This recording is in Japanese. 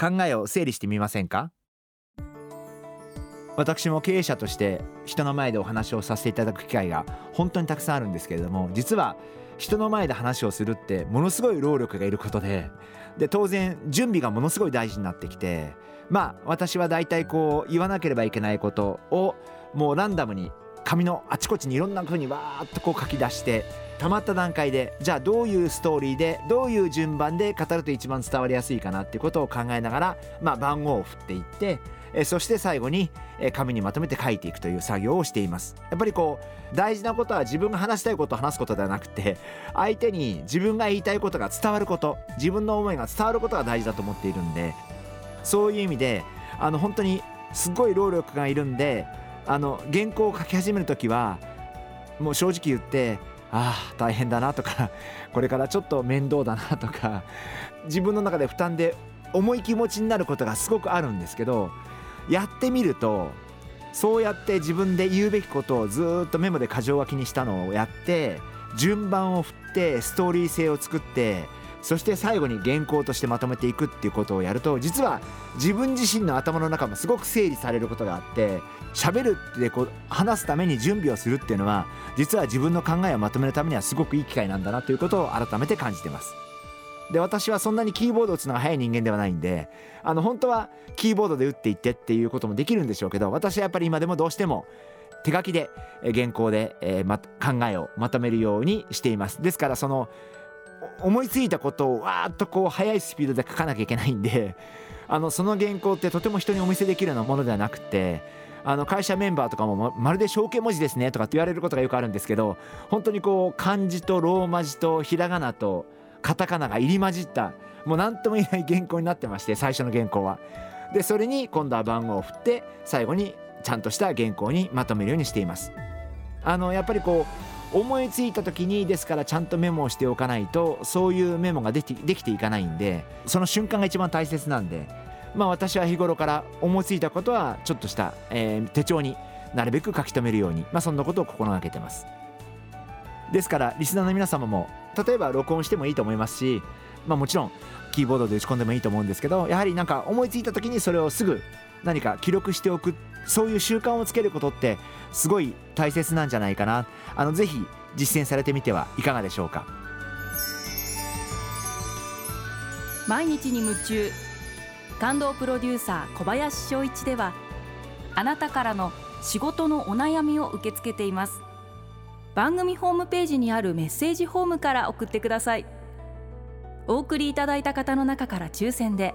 考えを整理してみませんか？私も経営者として人の前でお話をさせていただく機会が本当にたくさんあるんですけれども実は人の前で話をするってものすごい労力がいることでで当然準備がものすごい大事になってきてまあ私は大体こう言わなければいけないことをもうランダムに紙のあちこちにいろんな風にわーっとこう書き出してたまった段階でじゃあどういうストーリーでどういう順番で語ると一番伝わりやすいかなっていうことを考えながら、まあ、番号を振っていってえそして最後に紙にまとめて書いていくという作業をしています。やっぱりこう大事なことは自分が話したいことを話すことではなくて相手に自分が言いたいことが伝わること自分の思いが伝わることが大事だと思っているんでそういう意味であの本当にすごい労力がいるんであの原稿を書き始める時はもう正直言ってああ大変だなとか これからちょっと面倒だなとか自分の中で負担で重い気持ちになることがすごくあるんですけどやってみるとそうやって自分で言うべきことをずっとメモで箇条書きにしたのをやって順番を振ってストーリー性を作ってそして最後に原稿としてまとめていくっていうことをやると実は自分自身の頭の中もすごく整理されることがあって喋るってこう話すために準備をするっていうのは実は自分の考えをまとめるためにはすごくいい機会なんだなということを改めて感じてます。で私はそんなにキーボード打つのが早い人間ではないんであの本当はキーボードで打っていってっていうこともできるんでしょうけど私はやっぱり今でもどうしても手書きで原稿で、えーま、考えをまとめるようにしていますですからその思いついたことをわーっとこう速いスピードで書かなきゃいけないんで あのその原稿ってとても人にお見せできるようなものではなくてあの会社メンバーとかもまるで象形文字ですねとかって言われることがよくあるんですけど本当にこう漢字とローマ字とひらがなとカタカナが入り混じったもう何とも言えない原稿になってまして最初の原稿は。でそれに今度は番号を振って最後にちゃんとした原稿にまとめるようにしています。あのやっぱりこう思いついた時にですからちゃんとメモをしておかないとそういうメモができできていかないんでその瞬間が一番大切なんでまあ私は日頃から思いついたことはちょっとした、えー、手帳になるべく書き留めるように、まあ、そんなことを心がけてます。ですからリスナーの皆様も例えば録音してもいいと思いますし、まあ、もちろんキーボードで打ち込んでもいいと思うんですけどやはりなんか思いついた時にそれをすぐ何か記録しておくそういう習慣をつけることってすごい大切なんじゃないかな。あのぜひ実践されてみてはいかがでしょうか。毎日に夢中。感動プロデューサー小林翔一ではあなたからの仕事のお悩みを受け付けています。番組ホームページにあるメッセージホームから送ってください。お送りいただいた方の中から抽選で